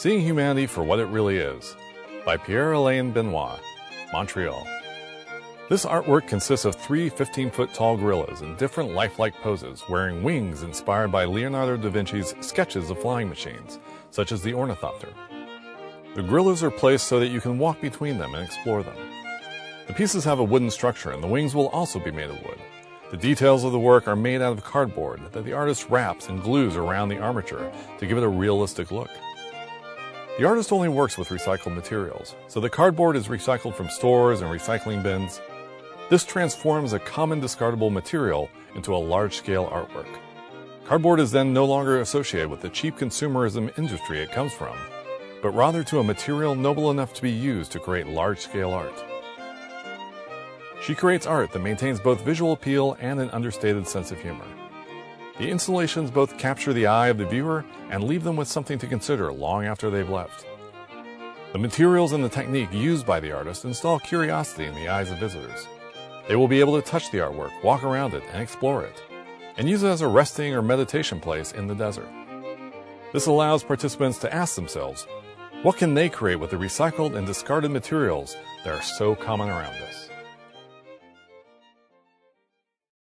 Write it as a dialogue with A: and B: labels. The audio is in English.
A: Seeing Humanity for What It Really Is by Pierre Alain Benoit, Montreal. This artwork consists of three 15 foot tall gorillas in different lifelike poses, wearing wings inspired by Leonardo da Vinci's sketches of flying machines, such as the ornithopter. The gorillas are placed so that you can walk between them and explore them. The pieces have a wooden structure, and the wings will also be made of wood. The details of the work are made out of cardboard that the artist wraps and glues around the armature to give it a realistic look. The artist only works with recycled materials, so the cardboard is recycled from stores and recycling bins. This transforms a common discardable material into a large scale artwork. Cardboard is then no longer associated with the cheap consumerism industry it comes from, but rather to a material noble enough to be used to create large scale art. She creates art that maintains both visual appeal and an understated sense of humor. The installations both capture the eye of the viewer and leave them with something to consider long after they've left. The materials and the technique used by the artist install curiosity in the eyes of visitors. They will be able to touch the artwork, walk around it, and explore it, and use it as a resting or meditation place in the desert. This allows participants to ask themselves, what can they create with the recycled and discarded materials that are so common around us?